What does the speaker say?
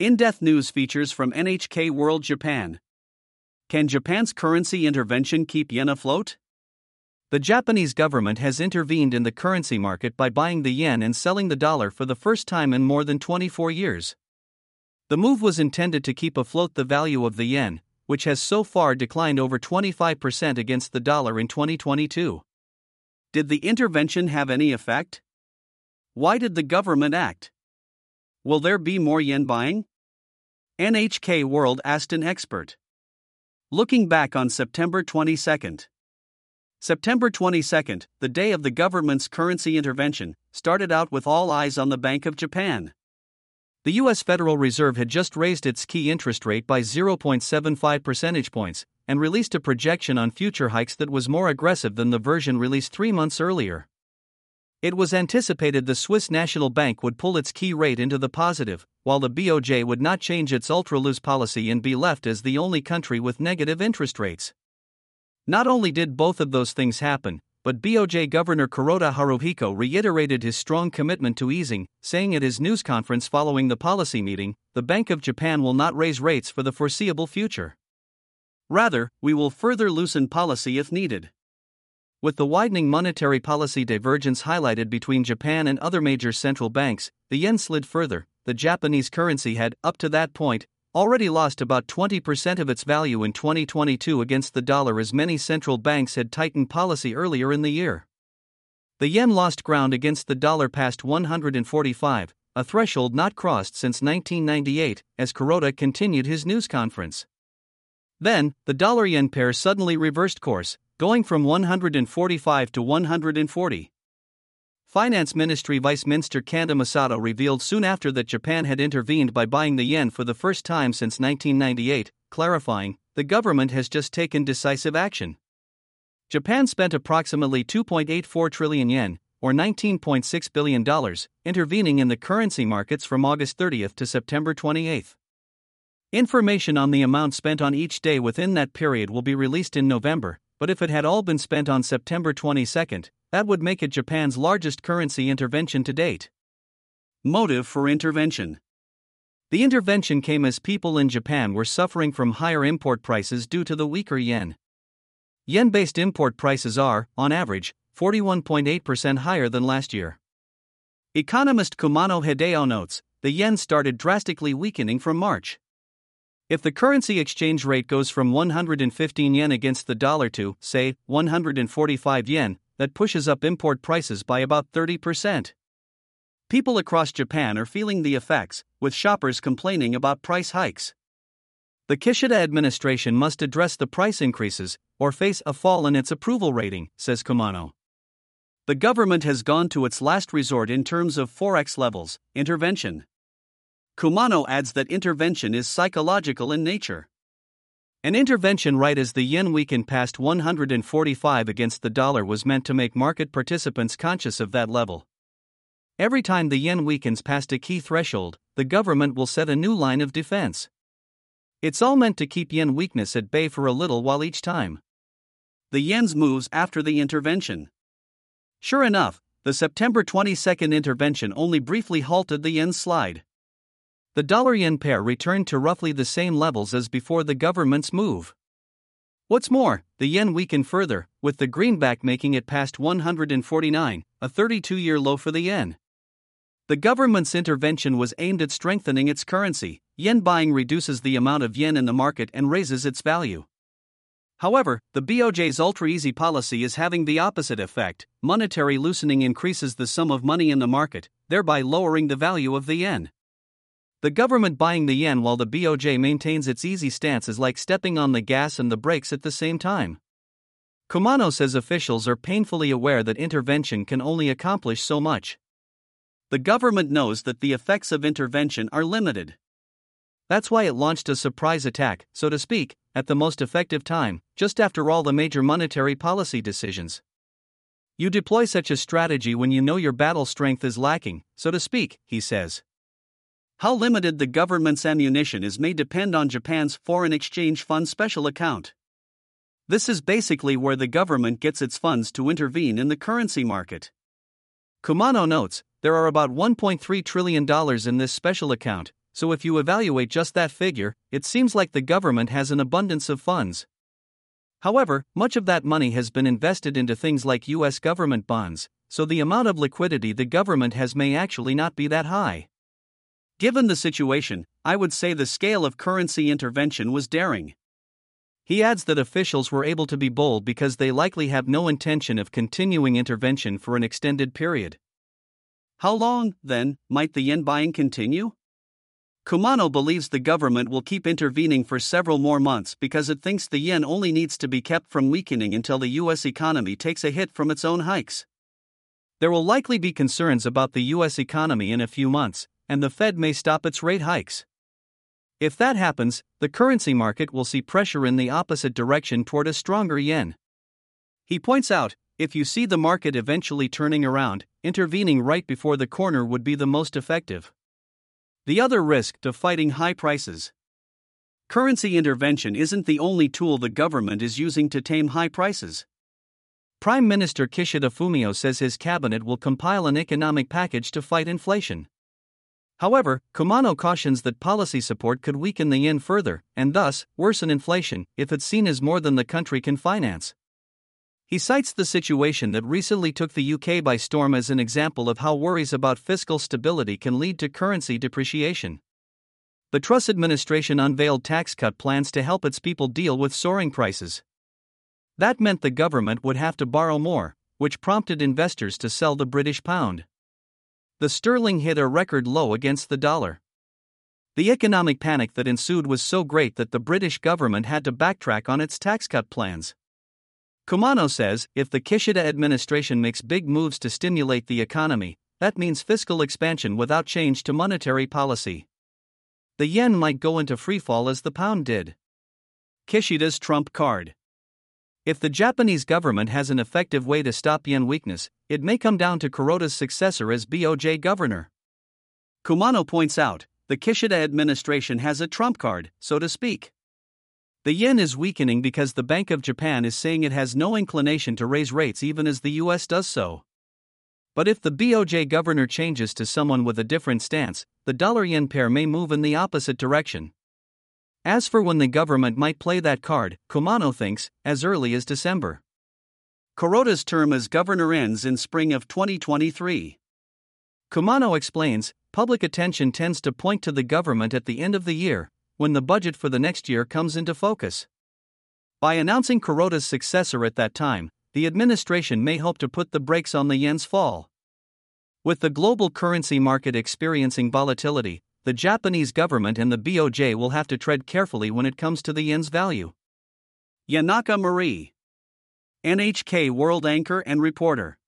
In depth news features from NHK World Japan. Can Japan's currency intervention keep yen afloat? The Japanese government has intervened in the currency market by buying the yen and selling the dollar for the first time in more than 24 years. The move was intended to keep afloat the value of the yen, which has so far declined over 25% against the dollar in 2022. Did the intervention have any effect? Why did the government act? Will there be more yen buying? NHK World asked an expert. Looking back on September 22nd. September 22nd, the day of the government's currency intervention, started out with all eyes on the Bank of Japan. The U.S. Federal Reserve had just raised its key interest rate by 0.75 percentage points and released a projection on future hikes that was more aggressive than the version released three months earlier. It was anticipated the Swiss National Bank would pull its key rate into the positive, while the BOJ would not change its ultra loose policy and be left as the only country with negative interest rates. Not only did both of those things happen, but BOJ Governor Kuroda Haruhiko reiterated his strong commitment to easing, saying at his news conference following the policy meeting, the Bank of Japan will not raise rates for the foreseeable future. Rather, we will further loosen policy if needed. With the widening monetary policy divergence highlighted between Japan and other major central banks, the yen slid further. The Japanese currency had, up to that point, already lost about 20% of its value in 2022 against the dollar as many central banks had tightened policy earlier in the year. The yen lost ground against the dollar past 145, a threshold not crossed since 1998, as Kuroda continued his news conference. Then, the dollar yen pair suddenly reversed course, going from 145 to 140. Finance Ministry Vice Minister Kanda Masato revealed soon after that Japan had intervened by buying the yen for the first time since 1998, clarifying, the government has just taken decisive action. Japan spent approximately 2.84 trillion yen, or $19.6 billion, intervening in the currency markets from August 30 to September 28. Information on the amount spent on each day within that period will be released in November, but if it had all been spent on September 22, that would make it Japan's largest currency intervention to date. Motive for intervention The intervention came as people in Japan were suffering from higher import prices due to the weaker yen. Yen based import prices are, on average, 41.8% higher than last year. Economist Kumano Hideo notes the yen started drastically weakening from March. If the currency exchange rate goes from 115 yen against the dollar to, say, 145 yen, that pushes up import prices by about 30%. People across Japan are feeling the effects, with shoppers complaining about price hikes. The Kishida administration must address the price increases or face a fall in its approval rating, says Kumano. The government has gone to its last resort in terms of forex levels, intervention. Kumano adds that intervention is psychological in nature. An intervention right as the yen weakened past 145 against the dollar was meant to make market participants conscious of that level. Every time the yen weakens past a key threshold, the government will set a new line of defense. It's all meant to keep yen weakness at bay for a little while each time. The yen's moves after the intervention. Sure enough, the September 22 intervention only briefly halted the yen's slide the dollar yen pair returned to roughly the same levels as before the government's move. What's more, the yen weakened further, with the greenback making it past 149, a 32 year low for the yen. The government's intervention was aimed at strengthening its currency. Yen buying reduces the amount of yen in the market and raises its value. However, the BOJ's ultra easy policy is having the opposite effect. Monetary loosening increases the sum of money in the market, thereby lowering the value of the yen. The government buying the yen while the BOJ maintains its easy stance is like stepping on the gas and the brakes at the same time. Kumano says officials are painfully aware that intervention can only accomplish so much. The government knows that the effects of intervention are limited. That's why it launched a surprise attack, so to speak, at the most effective time, just after all the major monetary policy decisions. You deploy such a strategy when you know your battle strength is lacking, so to speak, he says. How limited the government's ammunition is may depend on Japan's foreign exchange fund special account. This is basically where the government gets its funds to intervene in the currency market. Kumano notes there are about $1.3 trillion in this special account, so if you evaluate just that figure, it seems like the government has an abundance of funds. However, much of that money has been invested into things like US government bonds, so the amount of liquidity the government has may actually not be that high. Given the situation, I would say the scale of currency intervention was daring. He adds that officials were able to be bold because they likely have no intention of continuing intervention for an extended period. How long, then, might the yen buying continue? Kumano believes the government will keep intervening for several more months because it thinks the yen only needs to be kept from weakening until the US economy takes a hit from its own hikes. There will likely be concerns about the US economy in a few months, and the Fed may stop its rate hikes. If that happens, the currency market will see pressure in the opposite direction toward a stronger yen. He points out if you see the market eventually turning around, intervening right before the corner would be the most effective. The other risk to fighting high prices. Currency intervention isn't the only tool the government is using to tame high prices. Prime Minister Kishida Fumio says his cabinet will compile an economic package to fight inflation. However, Kumano cautions that policy support could weaken the yen further, and thus, worsen inflation, if it's seen as more than the country can finance. He cites the situation that recently took the UK by storm as an example of how worries about fiscal stability can lead to currency depreciation. The Truss administration unveiled tax cut plans to help its people deal with soaring prices. That meant the government would have to borrow more, which prompted investors to sell the British pound the sterling hit a record low against the dollar. The economic panic that ensued was so great that the British government had to backtrack on its tax cut plans. Kumano says if the Kishida administration makes big moves to stimulate the economy, that means fiscal expansion without change to monetary policy. The yen might go into freefall as the pound did. Kishida's trump card. If the Japanese government has an effective way to stop yen weakness, it may come down to Kuroda's successor as BOJ governor. Kumano points out the Kishida administration has a trump card, so to speak. The yen is weakening because the Bank of Japan is saying it has no inclination to raise rates even as the US does so. But if the BOJ governor changes to someone with a different stance, the dollar yen pair may move in the opposite direction. As for when the government might play that card, Kumano thinks, as early as December. Kuroda's term as governor ends in spring of 2023. Kumano explains public attention tends to point to the government at the end of the year, when the budget for the next year comes into focus. By announcing Kuroda's successor at that time, the administration may hope to put the brakes on the yen's fall. With the global currency market experiencing volatility, the Japanese government and the BOJ will have to tread carefully when it comes to the yen's value. Yanaka Marie, NHK World anchor and reporter.